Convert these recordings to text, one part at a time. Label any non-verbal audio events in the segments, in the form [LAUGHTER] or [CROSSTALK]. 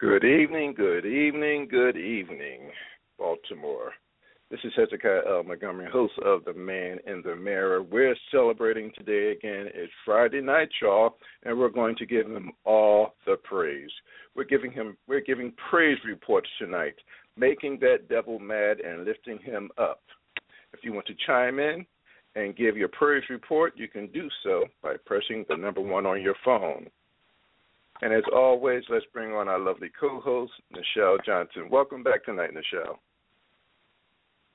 Good evening, good evening, good evening, Baltimore. This is Hezekiah L. Montgomery, host of The Man in the Mirror. We're celebrating today again. It's Friday night, y'all, and we're going to give him all the praise. We're giving him we're giving praise reports tonight, making that devil mad and lifting him up. If you want to chime in and give your praise report, you can do so by pressing the number one on your phone. And as always, let's bring on our lovely co host, Nichelle Johnson. Welcome back tonight, Nichelle.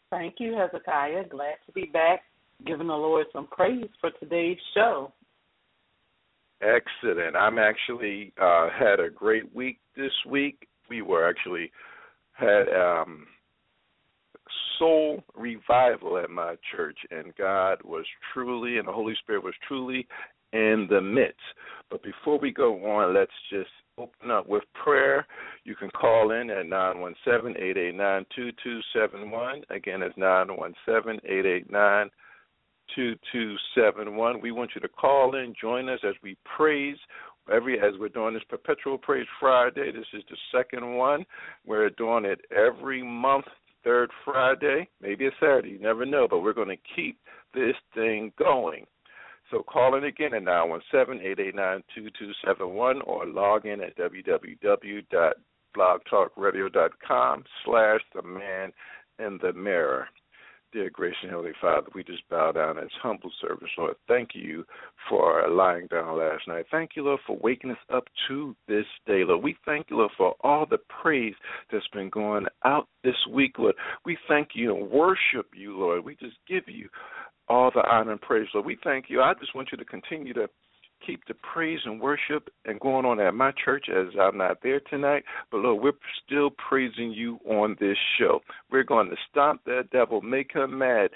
Thank you, Hezekiah. Glad to be back, giving the Lord some praise for today's show. Excellent. I'm actually uh, had a great week this week. We were actually had um, soul revival at my church, and God was truly, and the Holy Spirit was truly in the midst. But before we go on, let's just open up with prayer. You can call in at 917-889-2271. Again, it's 917-889-2271. We want you to call in, join us as we praise every as we're doing this perpetual praise Friday. This is the second one. We're doing it every month, third Friday, maybe a Saturday, you never know, but we're going to keep this thing going. So call in again at 917-889-2271 or log in at www.blogtalkradio.com slash the man in the mirror. Dear gracious Heavenly Father, we just bow down as humble servants, Lord. Thank you for lying down last night. Thank you, Lord, for waking us up to this day, Lord. We thank you, Lord, for all the praise that's been going out this week, Lord. We thank you and worship you, Lord. We just give you all the honor and praise, Lord. We thank you. I just want you to continue to keep the praise and worship and going on at my church as I'm not there tonight. But Lord, we're still praising you on this show. We're going to stomp that devil, make him mad.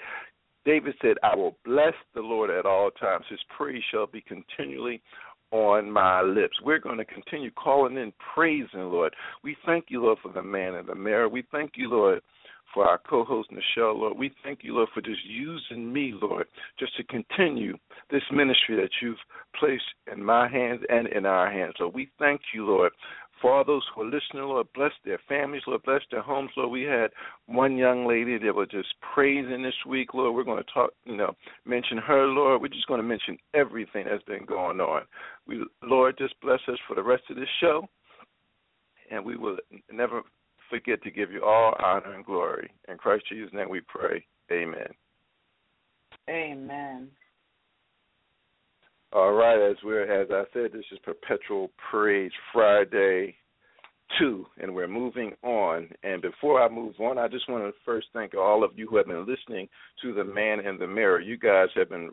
David said, I will bless the Lord at all times. His praise shall be continually on my lips. We're going to continue calling in praising, Lord. We thank you, Lord, for the man in the mirror. We thank you, Lord, for our co-host Nichelle, Lord. We thank you, Lord, for just using me, Lord, just to continue this ministry that you've placed in my hands and in our hands. So we thank you, Lord, for all those who are listening, Lord, bless their families, Lord, bless their homes, Lord. We had one young lady that was just praising this week, Lord. We're going to talk, you know, mention her, Lord. We're just going to mention everything that's been going on. We, Lord, just bless us for the rest of this show, and we will never forget to give you all honor and glory. In Christ Jesus' name we pray. Amen. Amen. All right, as we're as I said, this is Perpetual Praise Friday two, and we're moving on. And before I move on, I just want to first thank all of you who have been listening to the Man in the Mirror. You guys have been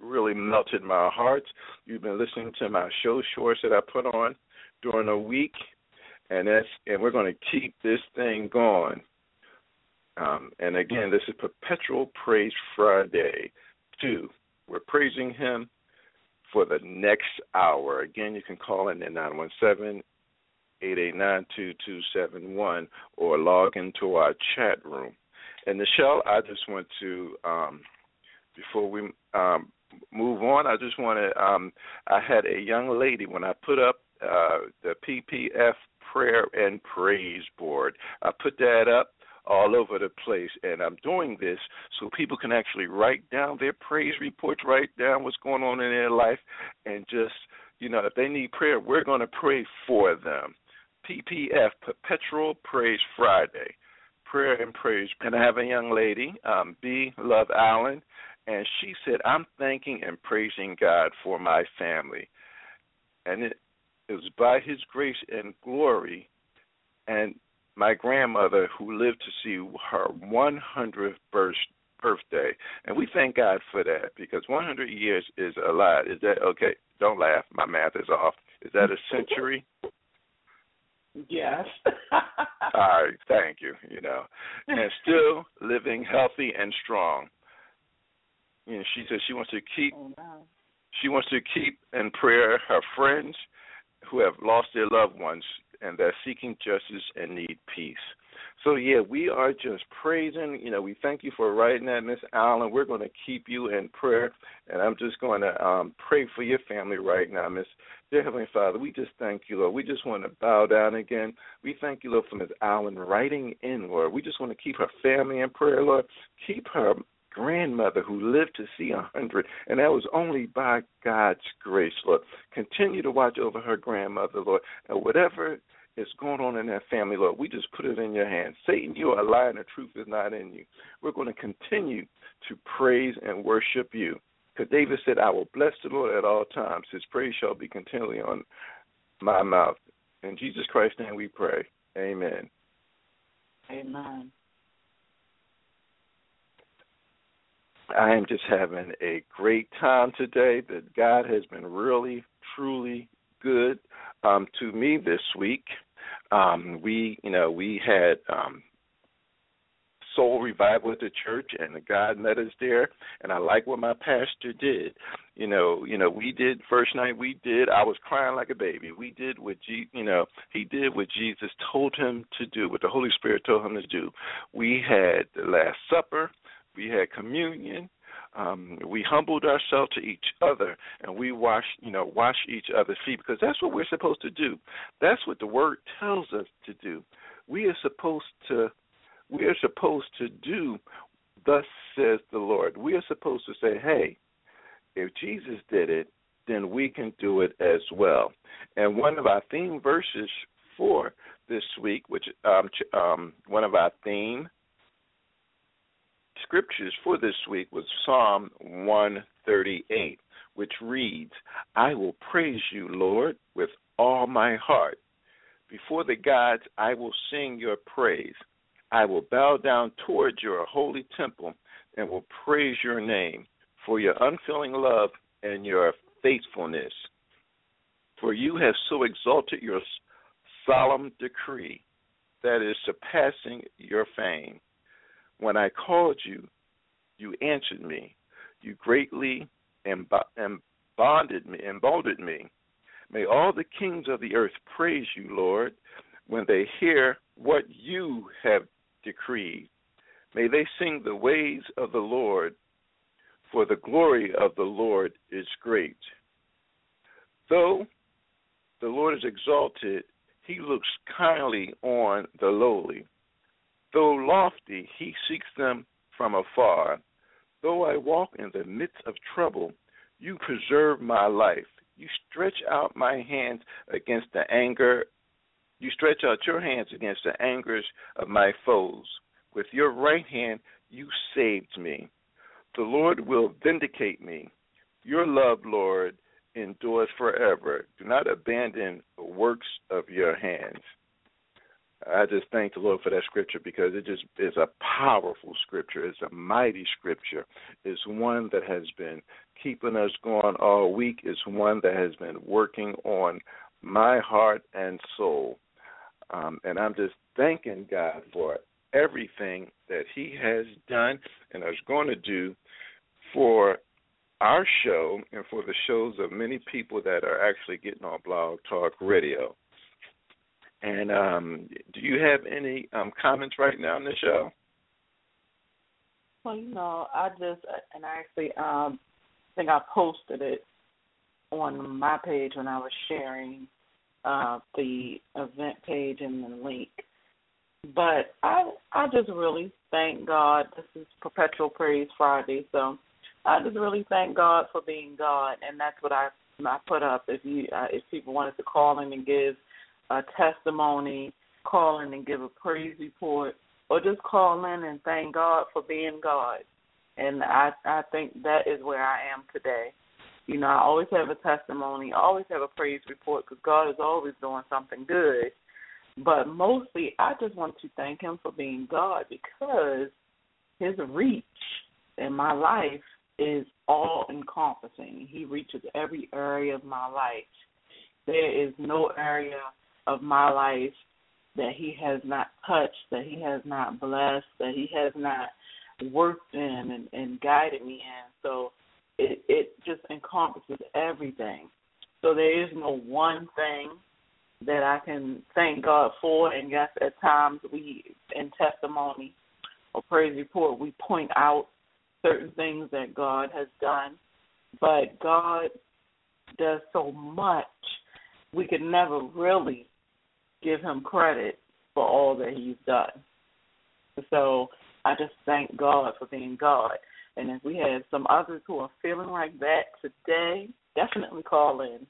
really melted my heart. You've been listening to my show shorts that I put on during the week, and that's and we're going to keep this thing going. Um, and again, this is Perpetual Praise Friday two. We're praising Him for the next hour. Again, you can call in at nine one seven eight eight nine two two seven one or log into our chat room. And Nichelle, I just want to um, before we um, move on, I just want to. Um, I had a young lady when I put up uh, the PPF prayer and praise board. I put that up all over the place, and I'm doing this so people can actually write down their praise reports, write down what's going on in their life, and just you know if they need prayer, we're going to pray for them. PPF Perpetual Praise Friday, prayer and praise. And I have a young lady, um, B. Love Allen, and she said, "I'm thanking and praising God for my family." And it, it was by His grace and glory, and my grandmother who lived to see her 100th birth, birthday, and we thank God for that because 100 years is a lot. Is that okay? Don't laugh. My math is off. Is that a century? Yes. [LAUGHS] All right, thank you. You know, and still living healthy and strong. You know, she says she wants to keep. Oh, wow. She wants to keep in prayer her friends who have lost their loved ones and they're seeking justice and need peace. So yeah, we are just praising. You know, we thank you for writing that, Miss Allen. We're going to keep you in prayer, and I'm just going to um, pray for your family right now, Miss. Dear Heavenly Father, we just thank you, Lord. We just want to bow down again. We thank you, Lord, for Miss Allen writing in, Lord. We just want to keep her family in prayer, Lord. Keep her grandmother who lived to see a hundred, and that was only by God's grace, Lord. Continue to watch over her grandmother, Lord, and whatever is going on in that family, Lord, we just put it in your hands. Satan, you are lie the truth is not in you. We're going to continue to praise and worship you. Because David said, I will bless the Lord at all times. His praise shall be continually on my mouth. In Jesus Christ's name we pray. Amen. Amen. I am just having a great time today. That God has been really, truly good um, to me this week. Um, we, you know, we had um, soul revival at the church, and God met us there. And I like what my pastor did. You know, you know, we did first night. We did. I was crying like a baby. We did what G, you know, he did what Jesus told him to do, what the Holy Spirit told him to do. We had the Last Supper. We had communion. Um, we humbled ourselves to each other, and we wash, you know, wash each other's feet because that's what we're supposed to do. That's what the Word tells us to do. We are supposed to, we are supposed to do. Thus says the Lord. We are supposed to say, "Hey, if Jesus did it, then we can do it as well." And one of our theme verses for this week, which um, um, one of our theme scriptures for this week was Psalm 138, which reads, I will praise you, Lord, with all my heart. Before the gods, I will sing your praise. I will bow down towards your holy temple and will praise your name for your unfailing love and your faithfulness. For you have so exalted your solemn decree that is surpassing your fame. When I called you, you answered me. You greatly me, emboldened me. May all the kings of the earth praise you, Lord, when they hear what you have decreed. May they sing the ways of the Lord, for the glory of the Lord is great. Though the Lord is exalted, he looks kindly on the lowly. Though lofty, he seeks them from afar. Though I walk in the midst of trouble, you preserve my life. You stretch out my hands against the anger. You stretch out your hands against the angers of my foes. With your right hand, you saved me. The Lord will vindicate me. Your love, Lord, endures forever. Do not abandon the works of your hands. I just thank the Lord for that scripture because it just is a powerful scripture. It's a mighty scripture. It's one that has been keeping us going all week. It's one that has been working on my heart and soul. Um, and I'm just thanking God for everything that He has done and is going to do for our show and for the shows of many people that are actually getting on Blog Talk Radio. And um, do you have any um, comments right now on the show? Well, you know, I just and I actually um, think I posted it on my page when I was sharing uh, the event page and the link. But I I just really thank God. This is Perpetual Praise Friday, so I just really thank God for being God, and that's what I I put up. If you uh, if people wanted to call in and give a testimony, call in and give a praise report, or just call in and thank God for being God. And I I think that is where I am today. You know, I always have a testimony, I always have a praise report because God is always doing something good. But mostly, I just want to thank Him for being God because His reach in my life is all encompassing. He reaches every area of my life. There is no area of my life that he has not touched, that he has not blessed, that he has not worked in and, and guided me in. So it it just encompasses everything. So there is no one thing that I can thank God for and yes at times we in testimony or praise report, we point out certain things that God has done, but God does so much, we can never really give him credit for all that he's done. So I just thank God for being God. And if we have some others who are feeling like that today, definitely call in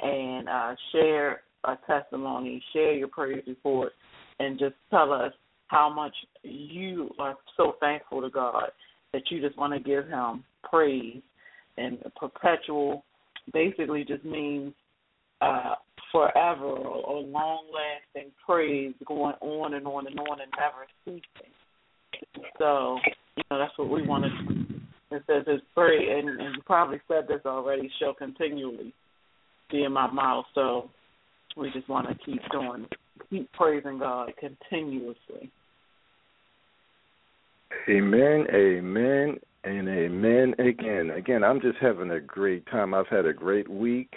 and uh, share a testimony, share your praise report, and just tell us how much you are so thankful to God that you just want to give Him praise. And perpetual basically just means uh, forever or long lasting praise going on and on and on and never ceasing. So, you know, that's what we want to do. It says it's pray and, and you probably said this already, shall continually be in my mouth. So we just want to keep doing keep praising God continuously. Amen, amen, and amen again. Again, I'm just having a great time. I've had a great week.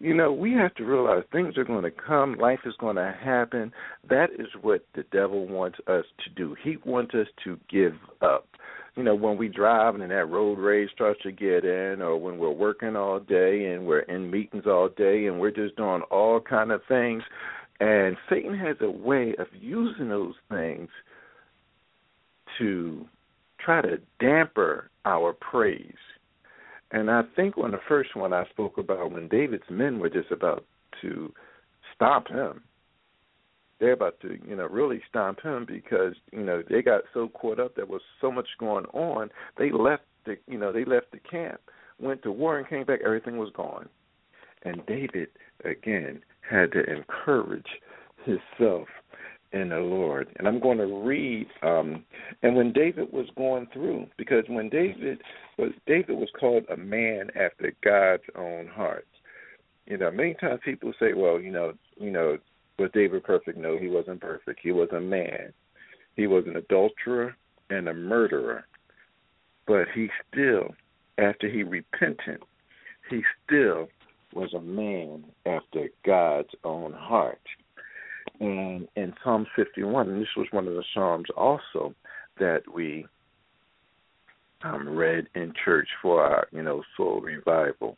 You know, we have to realize things are going to come, life is going to happen. That is what the devil wants us to do. He wants us to give up. You know, when we drive and that road rage starts to get in, or when we're working all day and we're in meetings all day and we're just doing all kind of things, and Satan has a way of using those things to try to damper our praise. And I think on the first one I spoke about when David's men were just about to stop him. They're about to, you know, really stomp him because, you know, they got so caught up there was so much going on, they left the you know, they left the camp, went to war and came back, everything was gone. And David again had to encourage himself in the Lord. And I'm going to read um and when David was going through because when David was David was called a man after God's own heart. You know, many times people say, Well, you know, you know, was David perfect? No, he wasn't perfect. He was a man. He was an adulterer and a murderer. But he still, after he repented, he still was a man after God's own heart. And in Psalm 51, and this was one of the Psalms also that we um, read in church for our, you know, soul revival.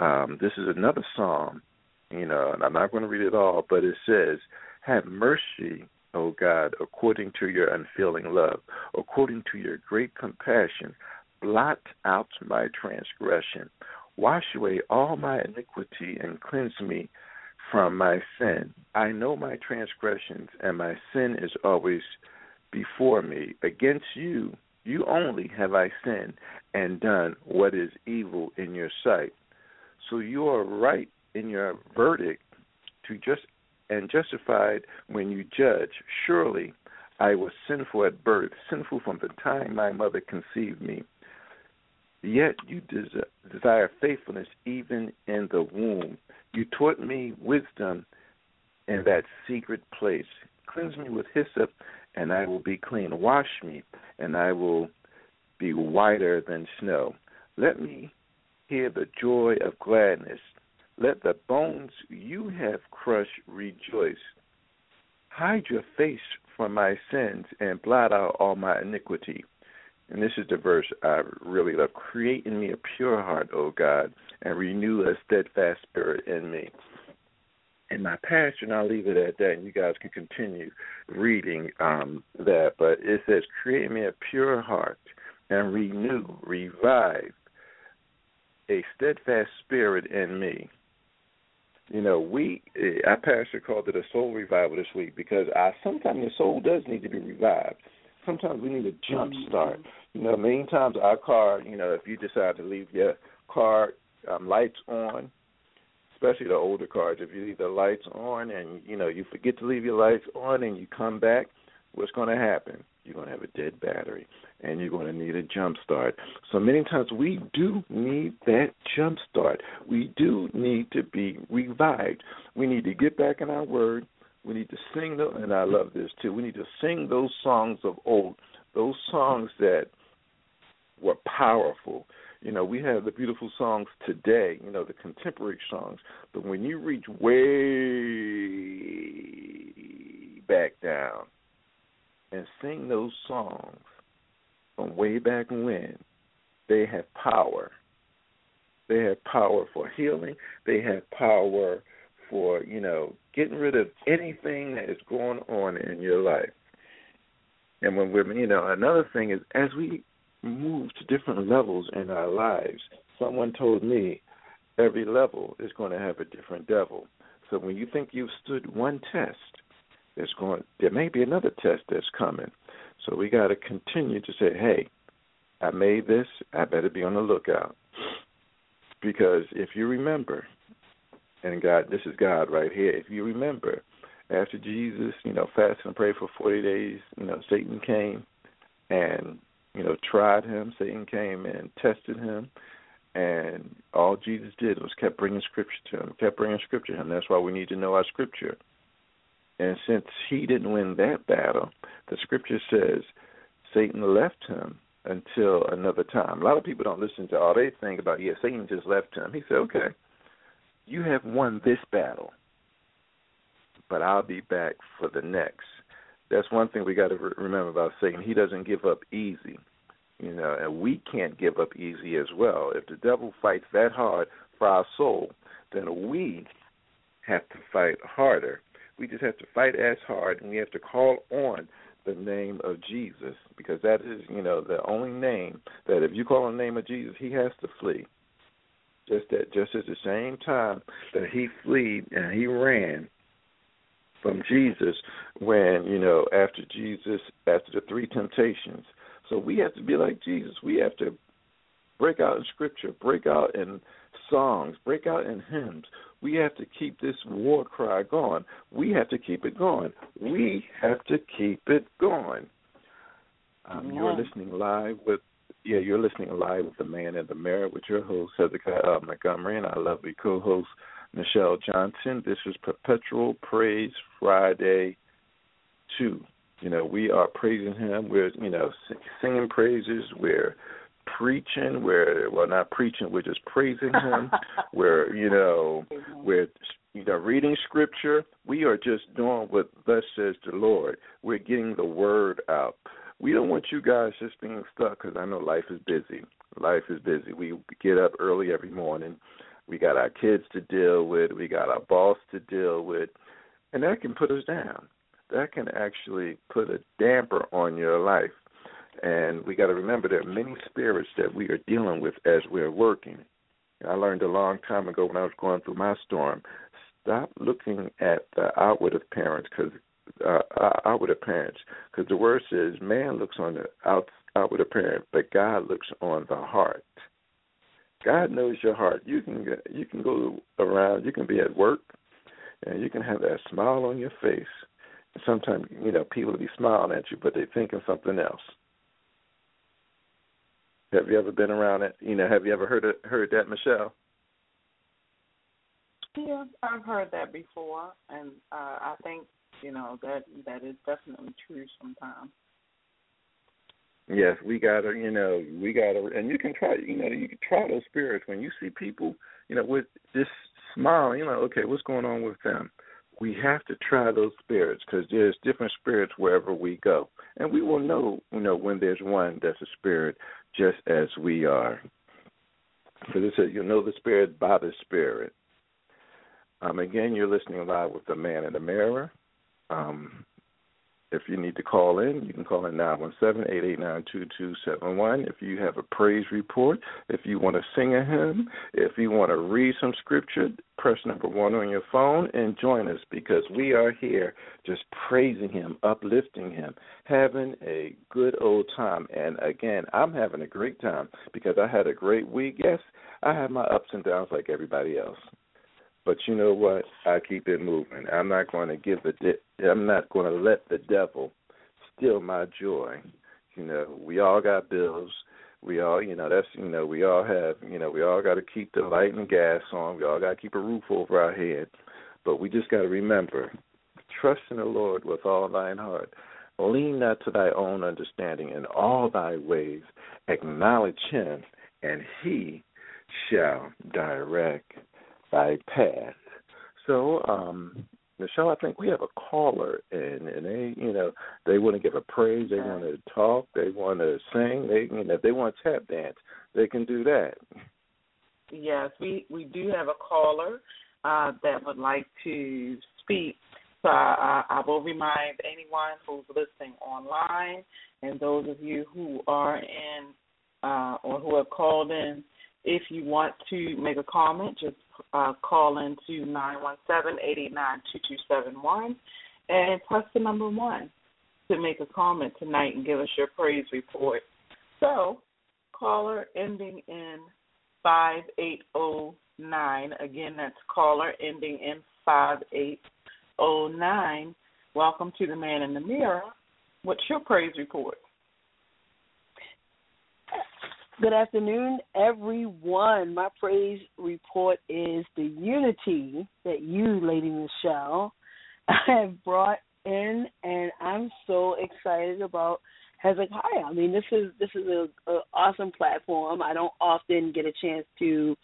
Um, this is another Psalm, you know, and I'm not going to read it all, but it says, Have mercy, O God, according to your unfailing love, according to your great compassion, blot out my transgression. Wash away all my iniquity and cleanse me from my sin. I know my transgressions, and my sin is always before me. Against you, you only have I sinned and done what is evil in your sight. So you are right in your verdict to just and justified when you judge. Surely I was sinful at birth, sinful from the time my mother conceived me. Yet you desire faithfulness even in the womb. You taught me wisdom in that secret place. Cleanse me with hyssop, and I will be clean. Wash me, and I will be whiter than snow. Let me hear the joy of gladness. Let the bones you have crushed rejoice. Hide your face from my sins and blot out all my iniquity and this is the verse I really love. Create in me a pure heart, O God, and renew a steadfast spirit in me. In my passion, I'll leave it at that, and you guys can continue reading um, that. But it says, Create in me a pure heart and renew, revive a steadfast spirit in me. You know, we, our pastor called it a soul revival this week because I, sometimes the soul does need to be revived sometimes we need a jump start. You know, many times our car, you know, if you decide to leave your car um, lights on, especially the older cars, if you leave the lights on and you know you forget to leave your lights on and you come back, what's going to happen? You're going to have a dead battery and you're going to need a jump start. So many times we do need that jump start. We do need to be revived. We need to get back in our word. We need to sing them, and I love this too. We need to sing those songs of old, those songs that were powerful. You know, we have the beautiful songs today, you know, the contemporary songs. But when you reach way back down, and sing those songs from way back when, they have power. They have power for healing. They have power for, you know, getting rid of anything that is going on in your life. And when we're, you know, another thing is as we move to different levels in our lives, someone told me every level is going to have a different devil. So when you think you've stood one test, there's going there may be another test that's coming. So we got to continue to say, "Hey, I made this. I better be on the lookout." Because if you remember, and God, this is God right here. If you remember, after Jesus, you know, fasted and prayed for 40 days, you know, Satan came and, you know, tried him. Satan came and tested him. And all Jesus did was kept bringing scripture to him, kept bringing scripture to him. That's why we need to know our scripture. And since he didn't win that battle, the scripture says Satan left him until another time. A lot of people don't listen to all they think about, yeah, Satan just left him. He said, okay, you have won this battle but I'll be back for the next. That's one thing we got to re- remember about Satan. He doesn't give up easy, you know, and we can't give up easy as well. If the devil fights that hard for our soul, then we have to fight harder. We just have to fight as hard, and we have to call on the name of Jesus because that is, you know, the only name that if you call on the name of Jesus, he has to flee. Just that, just at the same time that he fled and he ran, from Jesus when, you know, after Jesus, after the three temptations. So we have to be like Jesus. We have to break out in scripture, break out in songs, break out in hymns. We have to keep this war cry going. We have to keep it going. We have to keep it going. Um, yeah. You're listening live with yeah, you're listening live with the man in the mirror with your host Hezekiah uh, Montgomery and our lovely co-host Nichelle Johnson. This is Perpetual Praise Friday 2. You know, we are praising Him. We're, you know, singing praises. We're preaching. We're, well, not preaching. We're just praising Him. [LAUGHS] we're, you know, we're, you know, reading Scripture. We are just doing what thus says the Lord. We're getting the Word out. We don't want you guys just being stuck because I know life is busy. Life is busy. We get up early every morning we got our kids to deal with, we got our boss to deal with, and that can put us down. That can actually put a damper on your life. And we got to remember there are many spirits that we are dealing with as we're working. I learned a long time ago when I was going through my storm. Stop looking at the outward appearance because uh, outward appearance because the word says man looks on the out, outward appearance, but God looks on the heart. God knows your heart. You can you can go around. You can be at work, and you can have that smile on your face. Sometimes you know people will be smiling at you, but they're thinking something else. Have you ever been around it? You know, have you ever heard it, heard that, Nichelle? Yeah, I've heard that before, and uh, I think you know that that is definitely true sometimes. Yes, we gotta, you know, we gotta, and you can try, you know, you can try those spirits when you see people, you know, with this smile, you know, okay, what's going on with them? We have to try those spirits because there's different spirits wherever we go, and we will know, you know, when there's one that's a spirit, just as we are. So this says you'll know the spirit by the spirit. Um, again, you're listening live with the man in the mirror. Um, if you need to call in, you can call in 917-889-2271. If you have a praise report, if you want to sing a hymn, if you want to read some scripture, press number one on your phone and join us because we are here just praising him, uplifting him, having a good old time. And again, I'm having a great time because I had a great week. Yes, I have my ups and downs like everybody else. But you know what? I keep it moving. I'm not going to give the. De- I'm not going to let the devil steal my joy. You know, we all got bills. We all, you know, that's you know, we all have, you know, we all got to keep the light and gas on. We all got to keep a roof over our head. But we just got to remember, trust in the Lord with all thine heart. Lean not to thy own understanding. In all thy ways acknowledge him, and he shall direct thy path. So, um, Nichelle, I think we have a caller, and and they, you know, they want to give a praise, they want to talk, they want to sing, they, you know, if they want to tap dance, they can do that. Yes, we we do have a caller uh, that would like to speak. So I, I will remind anyone who's listening online and those of you who are in uh, or who have called in, if you want to make a comment, just uh, call in to 917-889-2271 and press the number one to make a comment tonight and give us your praise report. So, caller ending in 5809. Again, that's caller ending in 5809. Welcome to the Man in the Mirror. What's your praise report? Good afternoon, everyone. My praise report is the unity that you, Lady Nichelle, [LAUGHS] have brought in, and I'm so excited about Hezekiah. I mean, this is this is a, a awesome platform. I don't often get a chance to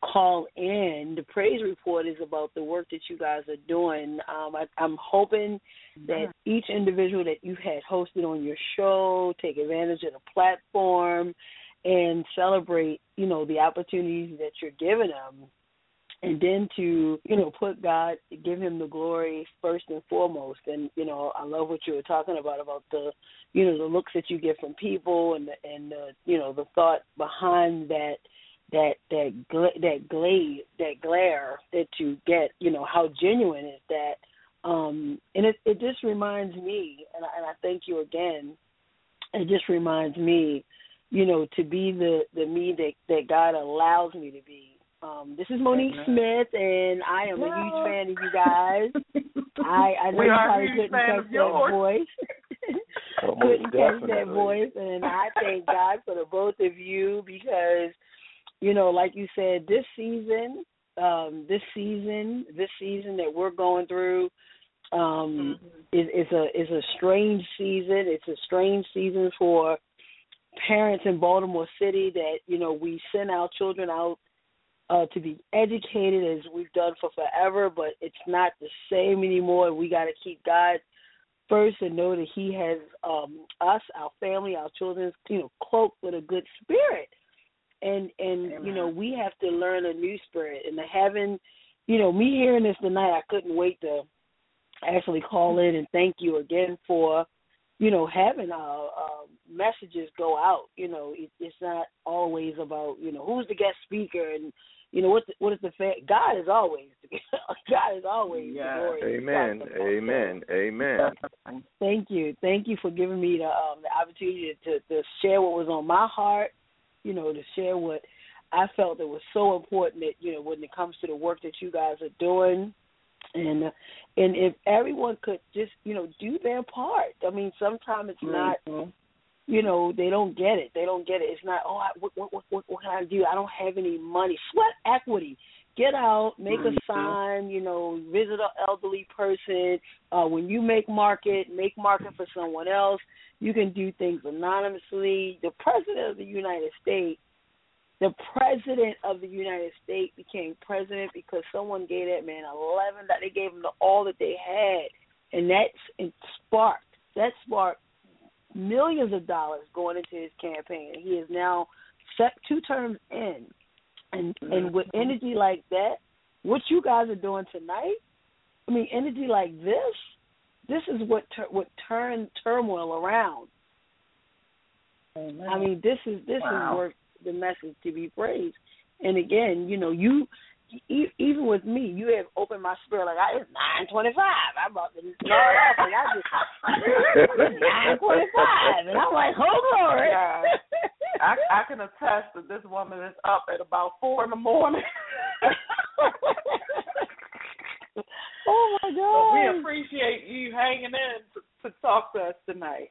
call in. The praise report is about the work that you guys are doing. Um, I, I'm hoping that each individual that you had hosted on your show take advantage of the platform and celebrate, you know, the opportunities that you're giving them. And then to, you know, put God, give him the glory first and foremost. And, you know, I love what you were talking about, about the, you know, the looks that you get from people and, the, and the, you know, the thought behind that, that, that, gla- that glaze, that glare that you get, you know, how genuine is that? Um, and it, it just reminds me, and I, and I thank you again, it just reminds me you know, to be the the me that that God allows me to be. Um, this is Monique Smith, and I am a huge fan of you guys. I I know we you probably couldn't catch that voice. Almost [LAUGHS] couldn't catch that voice, and I thank God for the both of you because, you know, like you said, this season, um, this season, this season that we're going through, um, Mm-hmm. is is a is a strange season. It's a strange season for parents in Baltimore City that you know we send our children out uh, to be educated as we've done for forever, but it's not the same anymore. We got to keep God first and know that He has um, us, our family, our children, you know, cloaked with a good spirit, and and Amen. you know we have to learn a new spirit. And the having, you know, me hearing this tonight, I couldn't wait to actually call in and thank you again for you know, having uh, uh, messages go out. You know, it, it's not always about you know who's the guest speaker and you know what the, what is the fa- God is always [LAUGHS] God is always Yes. the glory. Amen. Amen. Amen. Thank you, thank you for giving me the um, the opportunity to to share what was on my heart. You know, to share what I felt that was so important that you know when it comes to the work that you guys are doing and uh, and if everyone could just you know do their part i mean sometimes it's not Mhm. You know they don't get it. They don't get it. It's not oh I, what, what what what can i do? I don't have any money. Sweat equity. Get out. Make a sign you know visit an elderly person. Uh when you make market make market for someone else. You can do things anonymously. The president of the united states the president of the United States became president because someone gave that man eleven that they gave him the, all that they had, and that's it sparked that sparked millions of dollars going into his campaign. He is now set two terms in, and mm-hmm. and with energy like that, what you guys are doing tonight, I mean, energy like this, this is what tur- what turned turmoil around. I mean, this is this Wow. is worth the message to be praised. And again, you know, you e- even with me, you have opened my spirit. Like I, it's nine twenty-five. I'm about to start off, and I just nine twenty-five, and I'm like, oh glory. Yeah. I I can attest that this woman is up at about four in the morning. [LAUGHS] oh my But god. we appreciate you hanging in to, to talk to us tonight.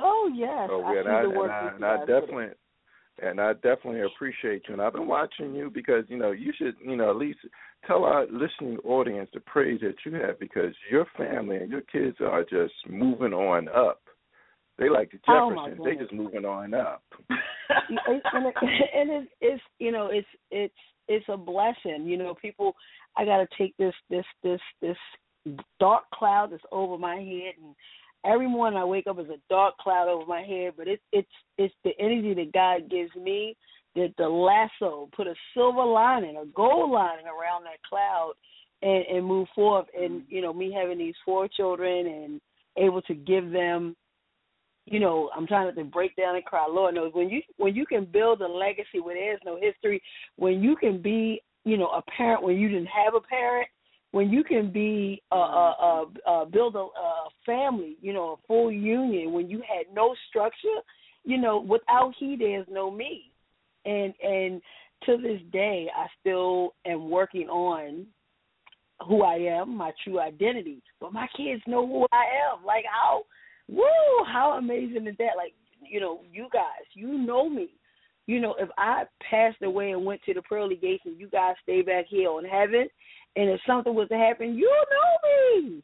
oh yes, Oh, I yeah, see and I, and I, and I guys put in. definitely, and I definitely appreciate you. And I've been watching you because you know you should, you know, at least tell our listening audience the praise that you have because your family and your kids are just moving on up. They like the Oh, they just moving on up. [LAUGHS] and, it, and it's, it's you know it's it's it's a blessing. You know, people. I got to take this this this this dark cloud that's over my head, and every morning I wake up as a dark cloud over my head. But it's it's it's the energy that God gives me that the lasso put a silver lining, a gold lining around that cloud, and and move forward. And mm. you know, me having these four children and able to give them you know, I'm trying to break down and cry. Lord knows when you when you can build a legacy where there's no history, when you can be, you know, a parent when you didn't have a parent, when you can be a, a, a build a, a family, you know, a full union when you had no structure, you know, without he there's no me, and and to this day I still am working on who I am, my true identity. But my kids know who I am. Like how Woo! How amazing is that? Like, you know, you guys, you know me. You know, if I passed away and went to the pearly gates and you guys stay back here on heaven, and if something was to happen, you know me.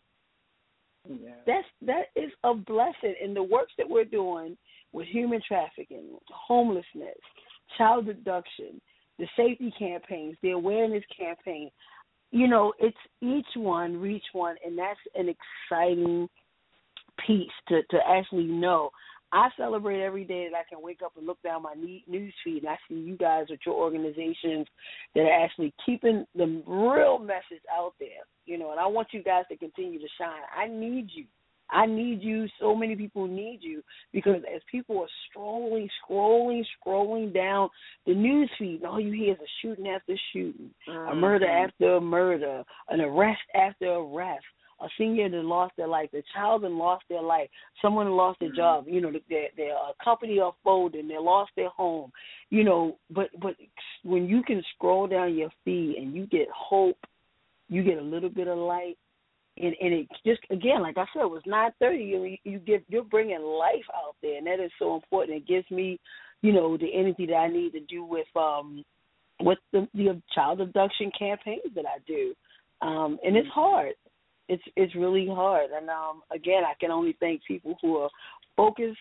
Yeah. That's that is a blessing in the works that we're doing with human trafficking, homelessness, child abduction, the safety campaigns, the awareness campaign. You know, it's each one reach one, and that's an exciting piece to to actually know. I celebrate every day that I can wake up and look down my news feed and I see you guys with your organizations that are actually keeping the real message out there. You know, and I want you guys to continue to shine. I need you. I need you. So many people need you because as people are scrolling, scrolling, scrolling down the news feed, all you hear is a shooting after shooting, mm-hmm. a murder after a murder, an arrest after arrest a senior that lost their life, a child that lost their life, someone that lost their mm-hmm. job, you know, their their uh, company are folding, they lost their home, you know. But but when you can scroll down your feed and you get hope, you get a little bit of light, and and it just again, like I said, it was nine thirty. You you get you're bringing life out there, and that is so important. It gives me, you know, the energy that I need to do with um with the the child abduction campaigns that I do. Um, and it's mm-hmm. hard it's it's really hard. And um, again, I can only thank people who are focused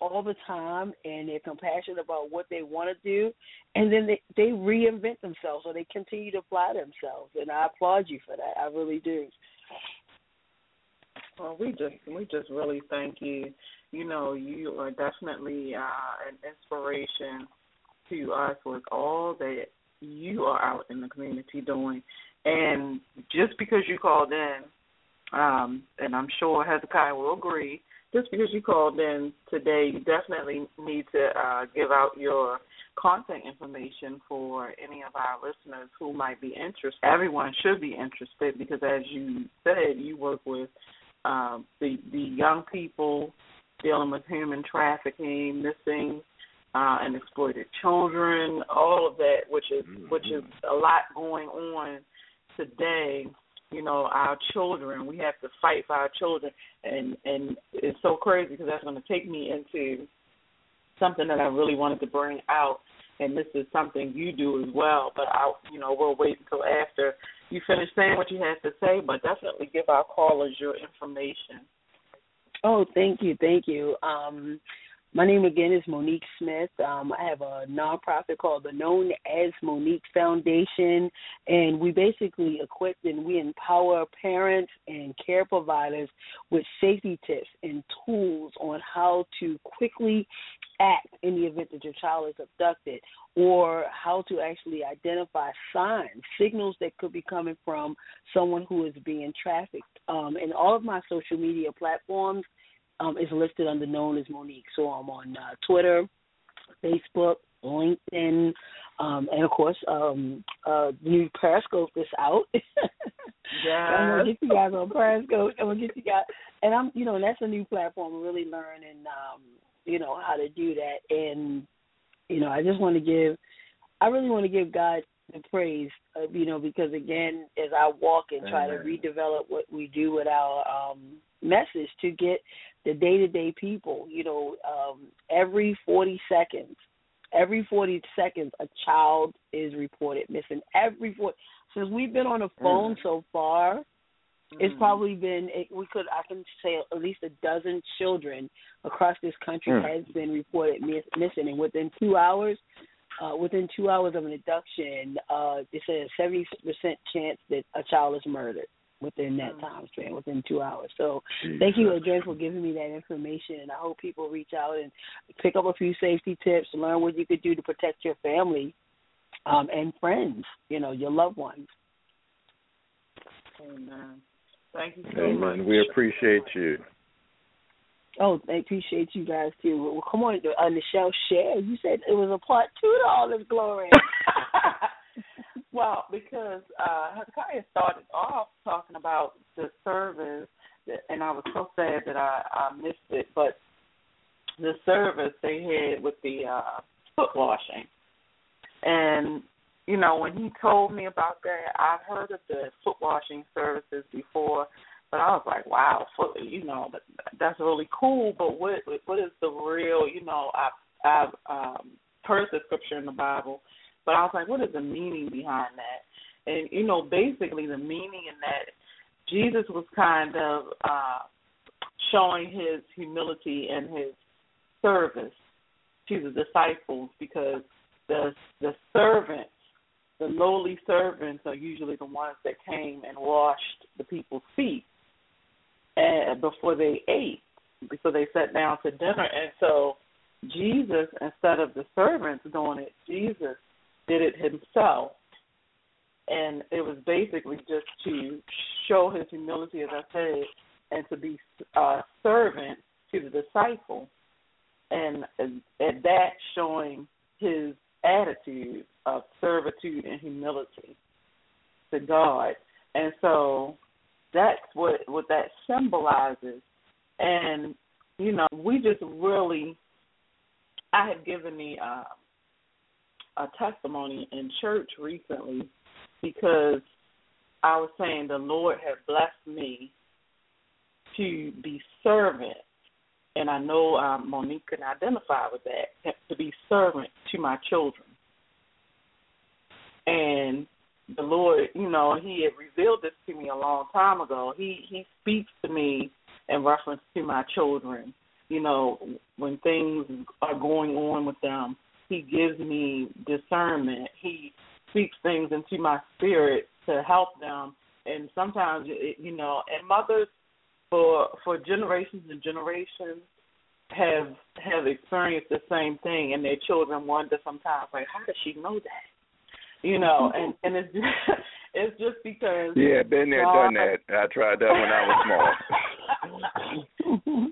all the time and they're compassionate about what they want to do, and then they they reinvent themselves or they continue to apply themselves. And I applaud you for that. I really do. Well, we just we just really thank you. You know, you are definitely uh, an inspiration to us with all that you are out in the community doing. And just because you called in um, and I'm sure Hezekiah will agree. Just because you called in today, you definitely need to uh, give out your contact information for any of our listeners who might be interested. Everyone should be interested because, as you said, you work with um, the the young people dealing with human trafficking, missing uh, and exploited children, all of that, which is mm-hmm. which is a lot going on today you know our children. We have to fight for our children. And and it's so crazy because that's going to take me into something that I really wanted to bring out. And this is something you do as well but I you know we'll wait until after you finish saying what you have to say but definitely give our callers your information. Oh thank you thank you. Um my name again is Monique Smith. Um, I have a nonprofit called the Known as Monique Foundation, and we basically equip and we empower parents and care providers with safety tips and tools on how to quickly act in the event that your child is abducted or how to actually identify signs, signals that could be coming from someone who is being trafficked. Um, and all of my social media platforms um, is listed under known as Monique. So I'm on uh, Twitter, Facebook, LinkedIn, um, and of course, um, uh, new Periscope is out. [LAUGHS] yeah, I'm gonna get you guys on Periscope. I'm gonna get you guys, and I'm, you know, and that's a new platform. I'm really learning, um, you know, how to do that. And you know, I just want to give, I really want to give God the praise, uh, you know, because again, as I walk and try to redevelop what we do with our um, message to get the day to day people. You know, um, every 40 seconds, every 40 seconds, a child is reported missing. Every 40, since we've been on the phone mm. so far, mm. it's probably been we could I can say at least a dozen children across this country mm. has been reported miss, missing, and within two hours. Uh, within two hours of an abduction, uh, it's a seventy percent chance that a child is murdered. Within that Mm. time span, within two hours. So thank you, Adrian, for giving me that information. And I hope people reach out and pick up a few safety tips, learn what you could do to protect your family um, and friends, you know, your loved ones. Amen. Thank you so much. Amen. We appreciate you. Oh, I appreciate you guys too. Well, come on, uh, Nichelle, share. You said it was a part two to all this glory. [LAUGHS] well, because uh, Hezekiah started off talking about the service, and I was so sad that I, I missed it. But the service they had with the uh, foot washing, and you know when he told me about that, I've heard of the foot washing services before, but I was like, wow, foot, you know, that's really cool. But what what is the real? You know, I've I've um, heard the scripture in the Bible but I was like, what is the meaning behind that? And you know, basically the meaning in that Jesus was kind of uh showing his humility and his service to the disciples because the the servants, the lowly servants are usually the ones that came and washed the people's feet and before they ate, before they sat down to dinner. And so Jesus, instead of the servants doing it, Jesus did it himself. And it was basically just to show his humility, as I said, and to be a servant to the disciple. And at that, showing his attitude of servitude and humility to God. And so that's what what that symbolizes. And you know, we just really, I had given the uh, a testimony in church recently because I was saying the Lord had blessed me to be servant, and I know um, Monique can identify with that to be servant to my children. And the Lord, you know, He had revealed this to me a long time ago. He He speaks to me in reference to my children. You know, when things are going on with them, He gives me discernment. He speaks things into my spirit to help them. And sometimes, it, you know, and mothers for for generations and generations have have experienced the same thing, and their children wonder sometimes, like, how does she know that? You know, mm-hmm. and and it's just, [LAUGHS] it's just because Yeah, been there, God- done that. I tried that when I was small.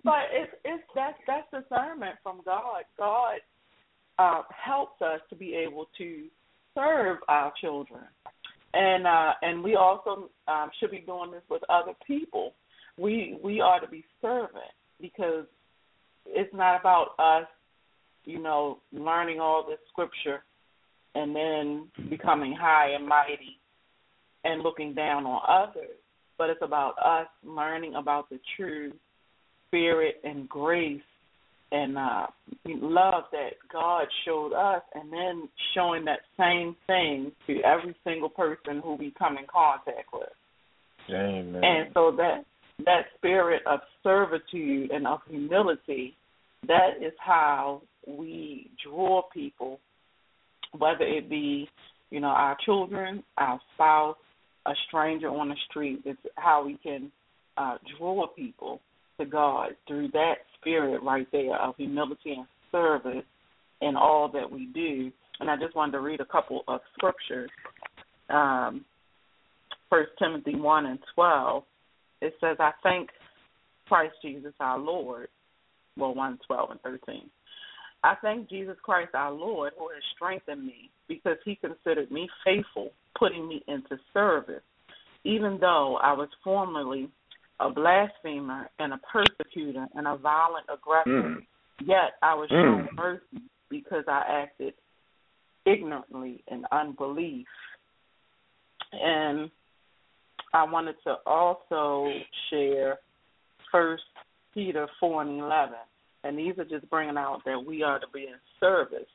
[LAUGHS] but it's it's that's that's discernment from God. God uh, helps us to be able to serve our children, and uh, and we also um, should be doing this with other people. We we are to be servant because it's not about us, you know, learning all this scripture and then becoming high and mighty and looking down on others, but it's about us learning about the true spirit and grace and uh, love that God showed us, and then showing that same thing to every single person who we come in contact with. Amen. And so that that spirit of servitude and of humility, that is how we draw people, whether it be, you know, our children, our spouse, a stranger on the street. It's how we can uh, draw people to God through that spirit right there of humility and service in all that we do. And I just wanted to read a couple of scriptures. Um, First Timothy one and twelve. It says, "I thank Christ Jesus our Lord." Well, one twelve and thirteen. I thank Jesus Christ our Lord who has strengthened me because he considered me faithful, putting me into service, even though I was formerly a blasphemer and a persecutor and a violent aggressor. Mm. Yet I was shown Mm. mercy because I acted ignorantly in unbelief. And I wanted to also share First Peter four and eleven, and these are just bringing out that we are to be in service.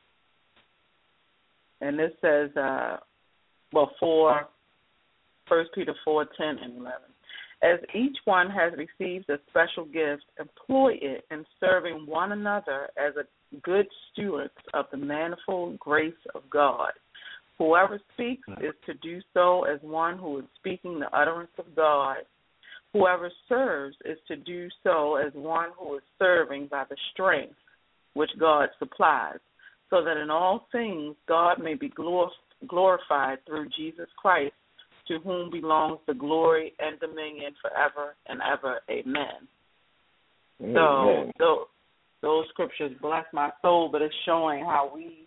And this says, uh, well, four, First Peter four ten and eleven. As each one has received a special gift, employ it in serving one another as a good stewards of the manifold grace of God. Whoever speaks mm. is to do so as one who is speaking the utterance of God, Whoever serves is to do so as one who is serving by the strength which God supplies, so that in all things God may be glorified through Jesus Christ, to whom belongs the glory and dominion forever and ever. Amen. Amen. So, those scriptures bless my soul, but it's showing how we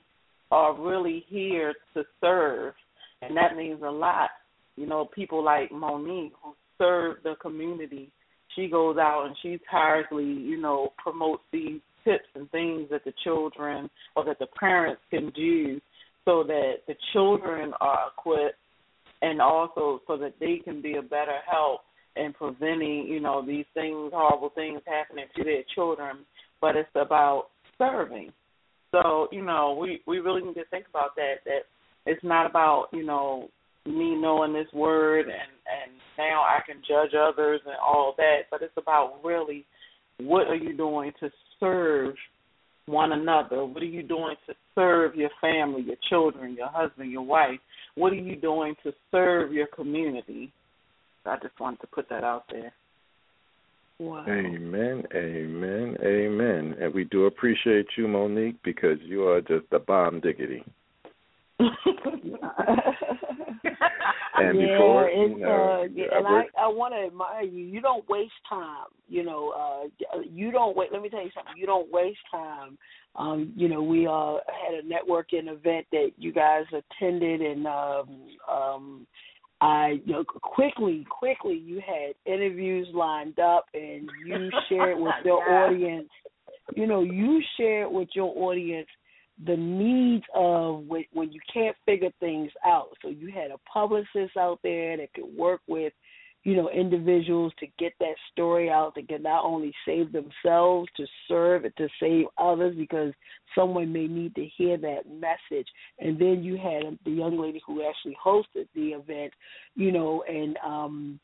are really here to serve, and that means a lot. You know, people like Monique who serve the community. She goes out and she tirelessly, you know, promotes these tips and things that the children or that the parents can do so that the children are equipped and also so that they can be a better help in preventing, you know, these things, horrible things happening to their children. But it's about serving. So, you know, we we really need to think about that. That it's not about, you know, me knowing this word and and now I can judge others and all that, but it's about really what are you doing to serve one another? What are you doing to serve your family, your children, your husband, your wife? What are you doing to serve your community? I just wanted to put that out there. Wow. Amen, amen, amen. And we do appreciate you, Monique, because you are just the bomb diggity. [LAUGHS] [LAUGHS] and yeah, before it's, you know, uh, and I I want to admire you. You don't waste time. You know, uh, you don't wait. Let me tell you something. You don't waste time. Um, you know, we uh had a networking event that you guys attended, and um, um, I you know quickly, quickly you had interviews lined up, and you shared with [LAUGHS] your audience. You know, you shared with your audience the needs of when, when you can't figure things out. So you had a publicist out there that could work with, you know, individuals to get that story out, to get not only save themselves, to serve to save others because someone may need to hear that message. And then you had the young lady who actually hosted the event, you know, and um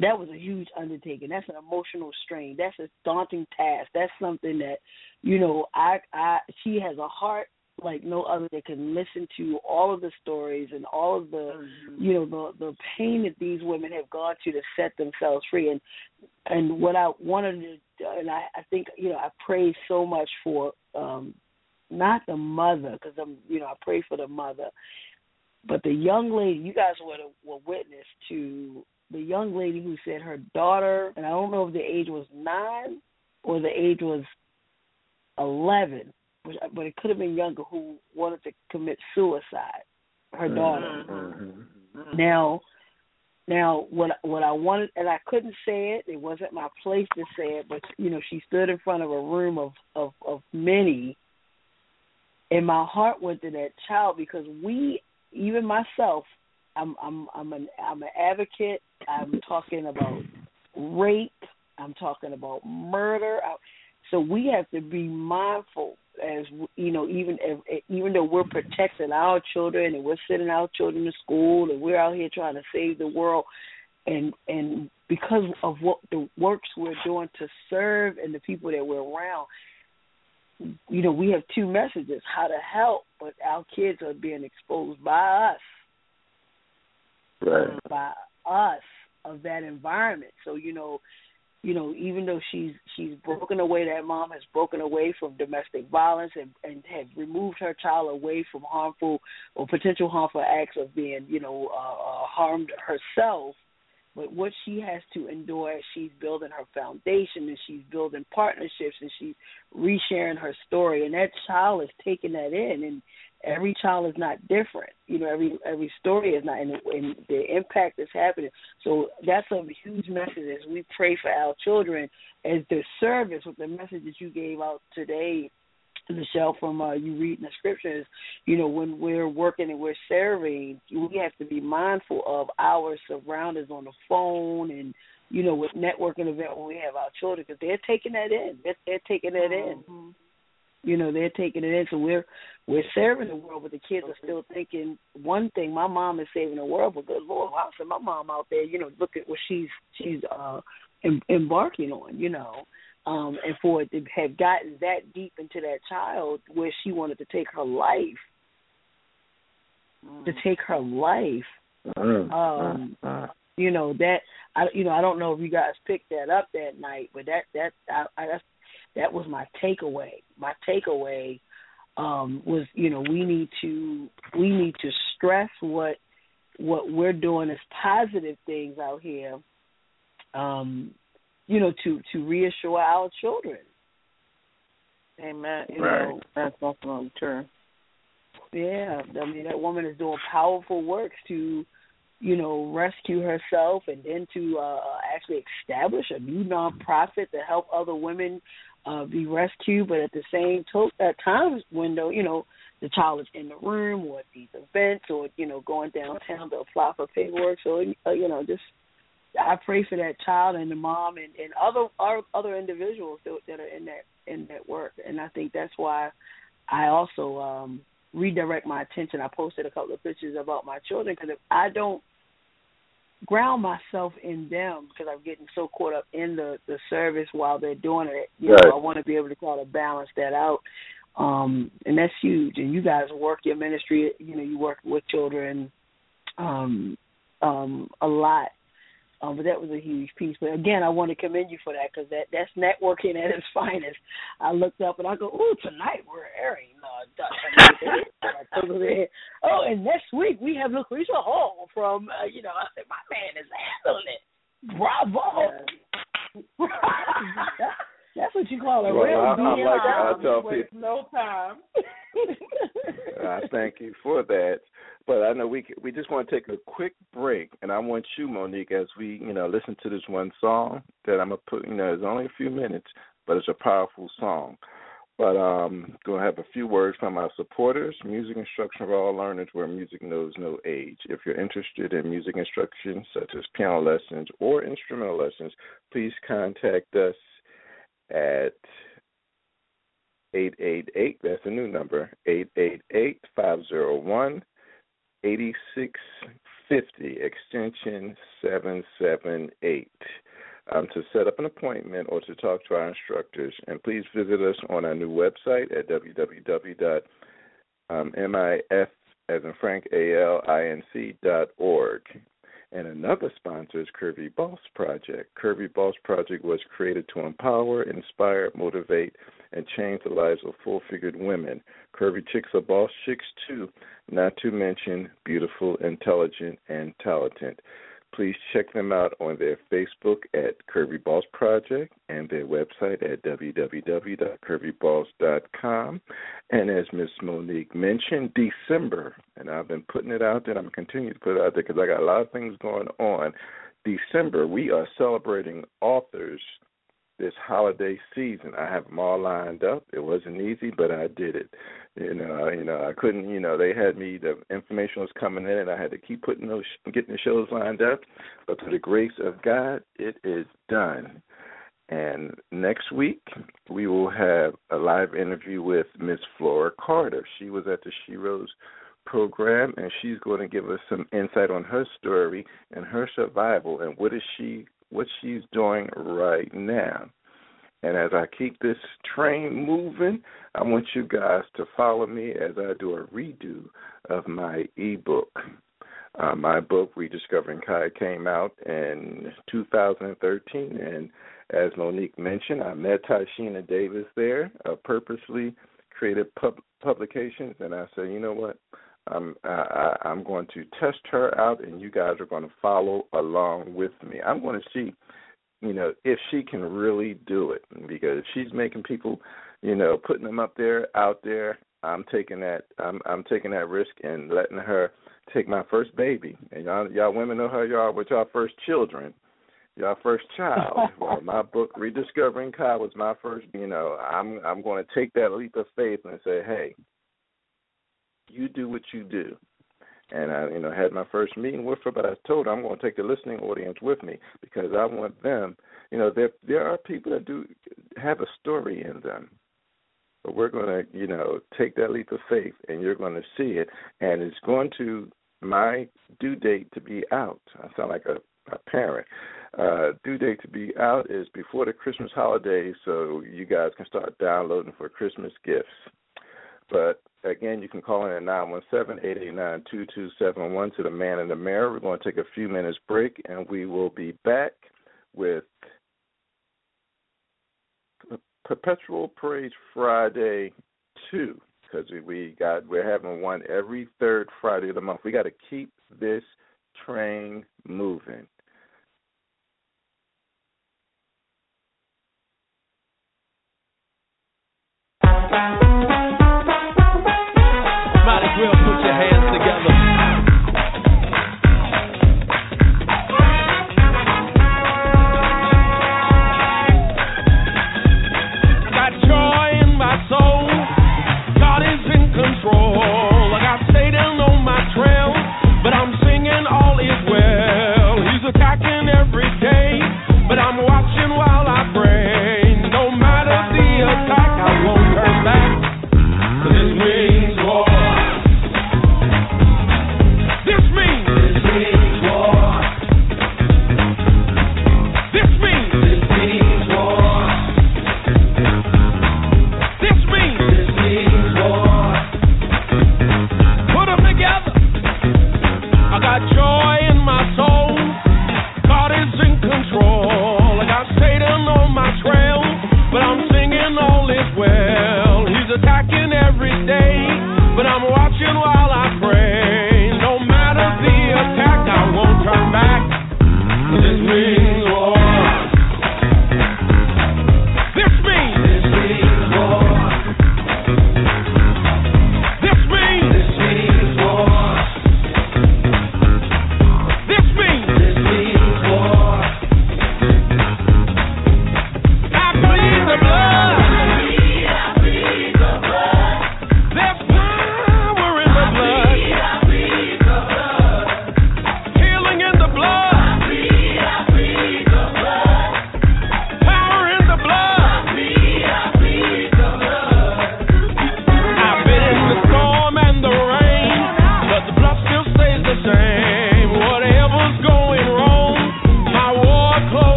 that was a huge undertaking. That's an emotional strain. That's a daunting task. That's something that, you know, I I she has a heart like no other that can listen to all of the stories and all of the mm-hmm. you know the the pain that these women have gone to to set themselves free and and what I wanted to and I I think you know I pray so much for um not the mother because I'm you know I pray for the mother but the young lady you guys were were witness to the young lady who said her daughter, and I don't know if the age was nine or the age was eleven, but it could have been younger, who wanted to commit suicide. Her daughter. Mm-hmm. Now, now what what I wanted, and I couldn't say it. It wasn't my place to say it, but you know, she stood in front of a room of of of many, and my heart went to that child because we, even myself, I'm I'm I'm an I'm an advocate. I'm talking about rape. I'm talking about murder. So we have to be mindful as you know, even if, even though we're protecting our children and we're sending our children to school and we're out here trying to save the world, and and because of what the works we're doing to serve and the people that we're around, you know, we have two messages: how to help, but our kids are being exposed by us right. by us of that environment. So you know, you know, even though she's she's broken away, that mom has broken away from domestic violence and and has removed her child away from harmful or potential harmful acts of being, you know, uh, uh, harmed herself. But what she has to endure as she's building her foundation and she's building partnerships and she's resharing her story, and that child is taking that in and every child is not different. You know, every every story is not, and, and the impact is happening. So that's a huge message as we pray for our children as the service with the message that you gave out today. Nichelle, from uh, you reading the scriptures, you know, when we're working and we're serving, we have to be mindful of our surroundings on the phone and, you know, with networking event when we have our children, because they're taking that in. They're, they're taking that in. Mm-hmm. You know, they're taking it in. So we're we're serving the world, but the kids are still thinking one thing. My mom is saving the world, but good Lord, I said my mom out there. You know, look at what she's she's uh em- embarking on. You know, um, and for it to have gotten that deep into that child where she wanted to take her life, mm. to take her life. Mm, Um, mm, you know that I you know I don't know if you guys picked that up that night, but that that I, I that's that was my takeaway. My takeaway um, was you know we need to we need to stress what what we're doing as positive things out here, um, you know, to to reassure our children. Amen. You right. know, that's definitely true. Yeah, I mean that woman is doing powerful works to, you know, rescue herself and then to uh, actually establish a new nonprofit to help other women uh, be rescued. But at the same to- at times window, you know, the child is in the room or at these events or you know going downtown to apply for paperwork. So uh, you know, just I pray for that child and the mom and and other our, other individuals that, that are in that in that work. And I think that's why I also um redirect my attention. I posted a couple of pictures about my children because if I don't ground myself in them because I'm getting so caught up in the the service while they're doing it. You right. know, I want to be able to try to balance that out. Um, and that's huge. And you guys work your ministry. You know, you work with children um, um, a lot. Um, but that was a huge piece. But again, I want to commend you for that because that that's networking at its [LAUGHS] finest. I looked up and I go, "Oh, tonight we're airing." Uh, [LAUGHS] oh, and next week we have Lucretia Hall from. Uh, you know, I said, "My man is handling it. Bravo." [LAUGHS] That's what you call a well, real I, I like I tell people. No time. I thank you for that. But I know we we just want to take a quick break, and I want you, Monique, as we you know listen to this one song that I'm gonna put. You know, it's only a few minutes, but it's a powerful song. But um, gonna have a few words from our supporters. Music instruction for all learners, where music knows no age. If you're interested in music instruction, such as piano lessons or instrumental lessons, please contact us at 888, that's a new number, 888 501 8650, extension 778. Um, to set up an appointment or to talk to our instructors. And please visit us on our new website at www.mif, as in Frank, A-L-I-N-C dot org. And another sponsor is Curvy Boss Project. Curvy Boss Project was created to empower, inspire, motivate, and change the lives of full figured women. Curvy chicks are boss chicks too, not to mention beautiful, intelligent, and talented. Please check them out on their Facebook at Curvy Boss Project and their website at www.curvyboss.com. And as Miss Monique mentioned, December, and I've been putting it out there, I'm continuing to put it out there because I got a lot of things going on. December, we are celebrating authors – this holiday season. I have them all lined up. It wasn't easy, but I did it. You know, you know, I couldn't. You know, they had me. The information was coming in, and I had to keep putting those, getting the shows lined up. But through the grace of God, it is done. And next week we will have a live interview with Miss Flora Carter. She was at the She Rose program, and she's going to give us some insight on her story and her survival and what is she what she's doing right now. And as I keep this train moving, I want you guys to follow me as I do a redo of my ebook. Uh, my book, Rediscovering Kai, came out in 2013, and as Monique mentioned, I met Tashina Davis there, uh, purposely created pub- publications, and I said, you know what? I'm I, I'm going to test her out, and you guys are going to follow along with me. I'm going to see, you know, if she can really do it because if she's making people, you know, putting them up there, out there. I'm taking that. I'm I'm taking that risk and letting her take my first baby. And y'all, y'all women know how y'all with y'all first children y'all first child. [LAUGHS] well, my book Rediscovering Kai was my first. You know, I'm I'm going to take that leap of faith and say, hey, you do what you do. And I, you know, had my first meeting with her, but I told her I'm going to take the listening audience with me because I want them. You know, there there are people that do have a story in them, but we're going to, you know, take that leap of faith, and you're going to see it, and it's going to my due date to be out. I sound like a, a parent. Uh, due date to be out is before the Christmas holidays, so you guys can start downloading for Christmas gifts. But again, you can call in at nine one seven eight eight nine two two seven one to the man in the mirror. We're going to take a few minutes break, and we will be back with Perpetual Praise Friday two because we got we're having one every third Friday of the month. We got to keep this train moving.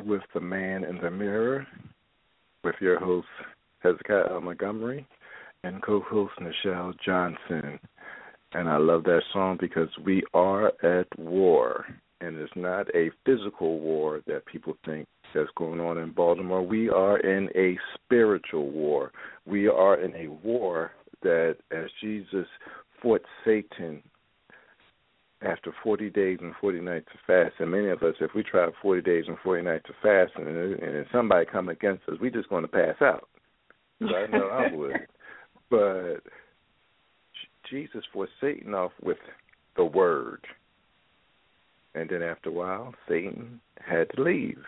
With the Man in the Mirror with your host Hezekiah Montgomery and co-host Nichelle Johnson. And I love that song because we are at war, and it's not a physical war that people think that's going on in Baltimore. We are in a spiritual war. We are in a war that, as Jesus fought Satan after 40 days and 40 nights of fast. And many of us, if we try 40 days and 40 nights of fast, and, and somebody come against us, we just going to pass out. I know I would. [LAUGHS] But Jesus fought Satan off with the word. And then after a while, Satan had to leave.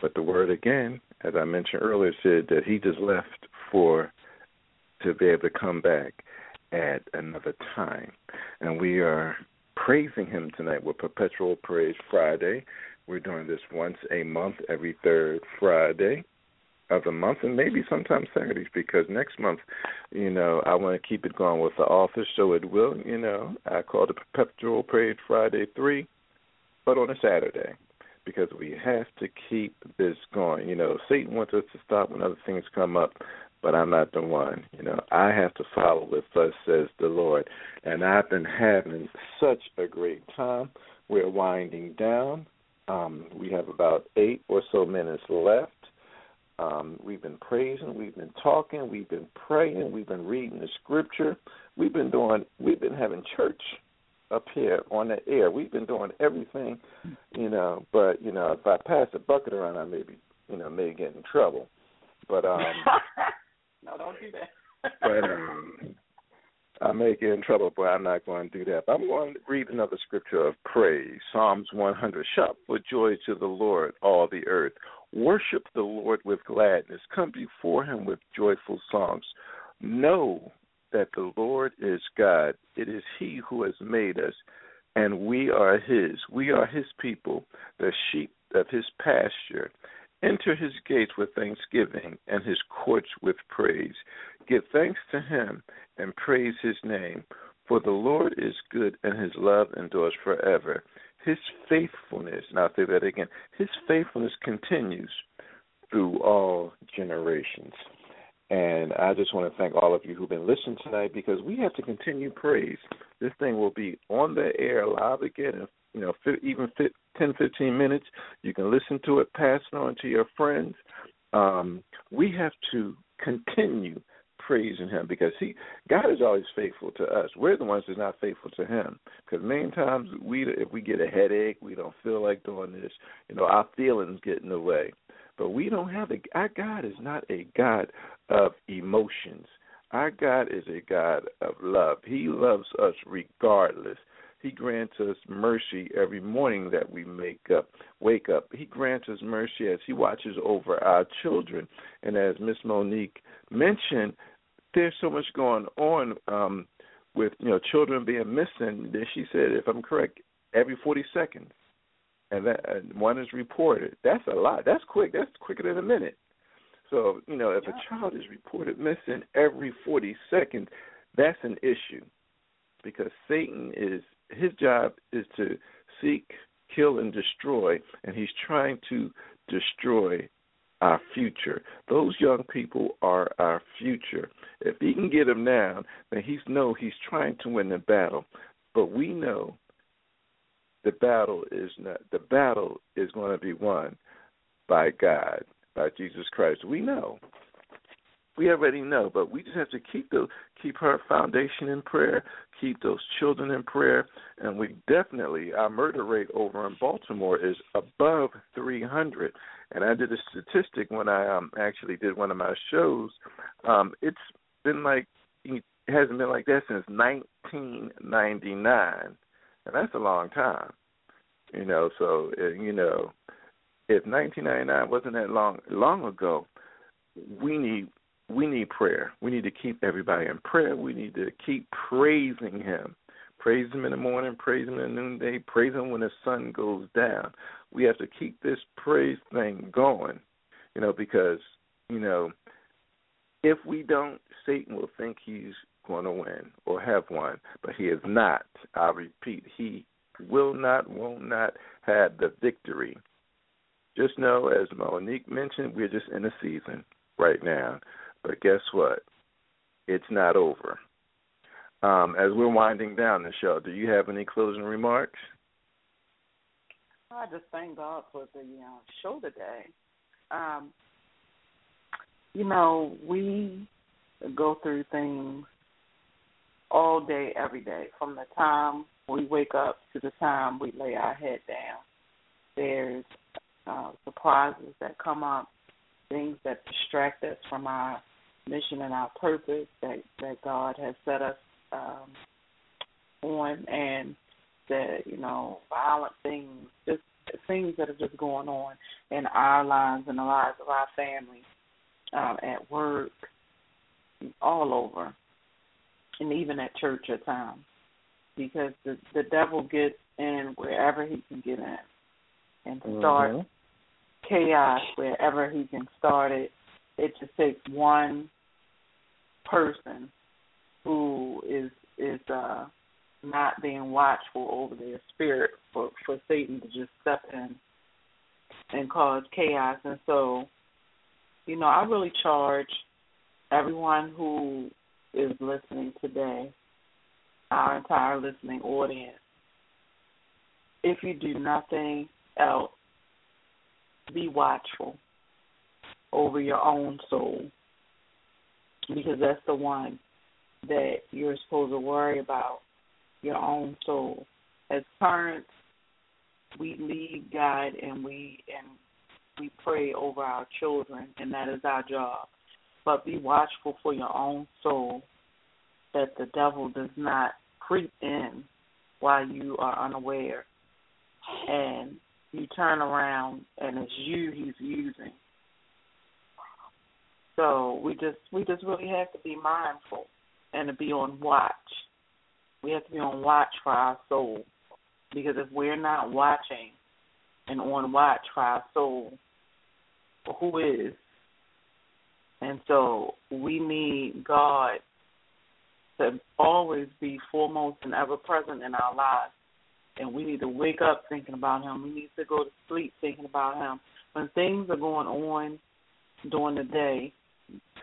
But the word again, as I mentioned earlier, said that he just left for to be able to come back at another time. And we are praising Him tonight with Perpetual Praise Friday. We're doing this once a month, every third Friday of the month, and maybe sometimes Saturdays because next month, you know, I want to keep it going with the author, so it will, you know, I call it Perpetual Praise Friday 3, but on a Saturday because we have to keep this going. You know, Satan wants us to stop when other things come up, but I'm not the one. You know, I have to follow what thus says the Lord. And I've been having such a great time. We're winding down. Um, we have about eight or so minutes left. Um, we've been praising, we've been talking, we've been praying, we've been reading the scripture, we've been doing, we've been having church up here on the air. We've been doing everything, you know. But you know, if I pass a bucket around, I may be, you know, may get in trouble. But um, [LAUGHS] no, don't do that. but um, [LAUGHS] I may get in trouble, but I'm not going to do that. But I'm going to read another scripture of praise, Psalms 100. Shout for joy to the Lord, all the earth. Worship the Lord with gladness. Come before Him with joyful songs. Know that the Lord is God. It is He who has made us, and we are His. We are His people, the sheep of His pasture. Enter His gates with thanksgiving and His courts with praise. Give thanks to Him and praise His name. For the Lord is good, and His love endures forever. His faithfulness, and I'll say that again, His faithfulness continues through all generations. And I just want to thank all of you who've been listening tonight because we have to continue praise. This thing will be on the air live again in you know even 10, 15 minutes. You can listen to it, pass it on to your friends. Um, we have to continue praising Him because He God is always faithful to us. We're the ones that's not faithful to Him because many times we if we get a headache, we don't feel like doing this. You know, our feelings get in the way. But we don't have a our God is not a God of emotions. Our God is a God of love. He loves us regardless. He grants us mercy every morning that we make up, wake up. He grants us mercy as He watches over our children. And as Miss Monique mentioned, there's so much going on um, with you know children being missing. That she said, if I'm correct, every 40 seconds, and that and one is reported. That's a lot. That's quick. That's quicker than a minute. So, you know, if a child is reported missing every 40 seconds, that's an issue because Satan is his job is to seek, kill, and destroy, and he's trying to destroy our future. Those young people are our future. If he can get them now, then he's know he's trying to win the battle. But we know the battle is not the battle is going to be won by God by Jesus Christ. We know. We already know, but we just have to keep the keep her foundation in prayer, keep those children in prayer, and we definitely our murder rate over in Baltimore is above 300. And I did a statistic when I um actually did one of my shows. Um it's been like it hasn't been like that since 1999, and that's a long time. You know, so uh, you know, if 1999 wasn't that long long ago, we need we need prayer. We need to keep everybody in prayer. We need to keep praising Him. Praise Him in the morning, praise Him in the noonday, praise Him when the sun goes down. We have to keep this praise thing going, you know, because, you know, if we don't, Satan will think he's going to win or have won, but he is not. I repeat, he will not, will not have the victory just know, as Monique mentioned, we're just in a season right now. But guess what? It's not over. Um, as we're winding down the show, do you have any closing remarks? I just thank God for the uh, show today. Um, you know, we go through things all day, every day, from the time we wake up to the time we lay our head down. There's uh, surprises that come up, things that distract us from our mission and our purpose that that God has set us um, on, and the you know violent things, just things that are just going on in our lives and the lives of our families, um, at work, all over, and even at church at times, because the the devil gets in wherever he can get in, and start mm-hmm. chaos wherever he can start it. It just takes one person who is is uh not being watchful over their spirit for for Satan to just step in and cause chaos. And so, you know, I really charge everyone who is listening today, our entire listening audience, if you do nothing else, be watchful over your own soul because that's the one that you're supposed to worry about your own soul. As parents, we lead, guide, and we and we pray over our children, and that is our job. But be watchful for your own soul, that the devil does not creep in while you are unaware, and you turn around and it's you he's using. So we just we just really have to be mindful and to be on watch. We have to be on watch for our soul. Because if we're not watching and on watch for our soul, who is? And so we need God to always be foremost and ever present in our lives. And we need to wake up thinking about Him. We need to go to sleep thinking about Him. When things are going on during the day,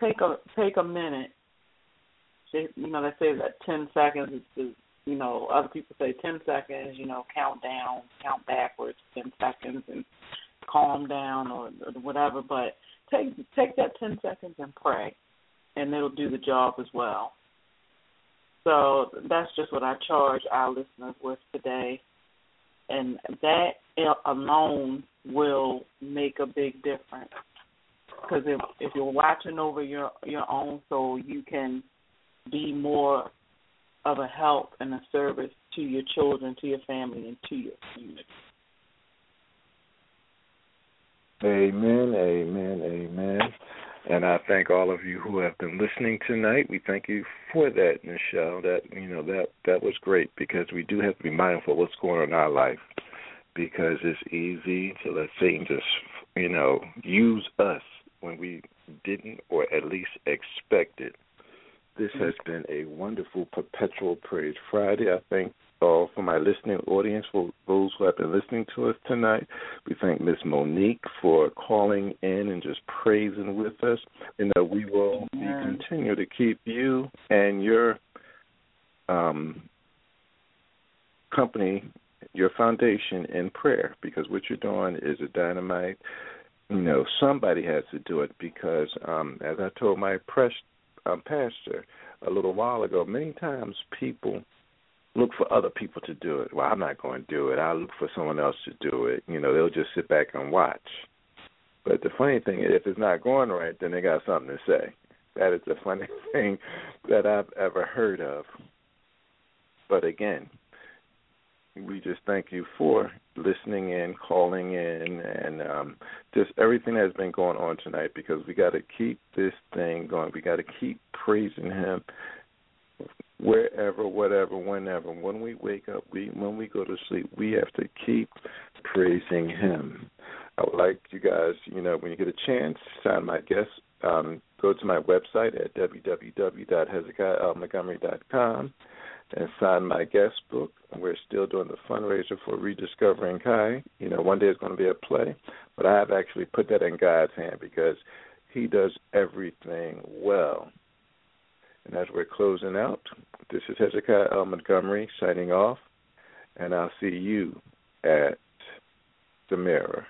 take a take a minute you know, they say that 10 seconds is, you know, other people say 10 seconds, you know, count down, count backwards 10 seconds and calm down or, or whatever. But take take that 10 seconds and pray, and it'll do the job as well. So that's just what I charge our listeners with today. And that alone will make a big difference. Because if if you're watching over your your own soul, you can be more of a help and a service to your children, to your family, and to your community. Amen, amen, amen. And I thank all of you who have been listening tonight. We thank you for that, Nichelle. That you know that that was great because we do have to be mindful of what's going on in our life because it's easy to let Satan just you know use us when we didn't or at least expected. this has been a wonderful perpetual praise Friday. I thank all for my listening audience, for those who have been listening to us tonight. We thank Miss Monique for calling in and just praising with us. And that we will continue to keep you and your um, company, your foundation in prayer because what you're doing is a dynamite. You know, somebody has to do it because, um, as I told my press um, pastor a little while ago, many times people look for other people to do it. Well, I'm not going to do it. I'll look for someone else to do it. You know, they'll just sit back and watch. But the funny thing is, if it's not going right, then they got something to say. That is the funny [LAUGHS] thing that I've ever heard of. But again, we just thank you for listening in, calling in, and um, just everything that's been going on tonight because we got to keep this thing going. We got to keep praising Him wherever, whatever, whenever. When we wake up, we when we go to sleep, we have to keep praising Him. I would like you guys, you know, when you get a chance, sign my guest. Um, go to my website at www.hezekiahmontgomery.com and sign my guest book. We're still doing the fundraiser for Rediscovering Kai. You know, one day it's going to be a play, but I have actually put that in God's hand because He does everything well. And as we're closing out, this is Hezekiah L. Montgomery signing off, and I'll see you at the mirror.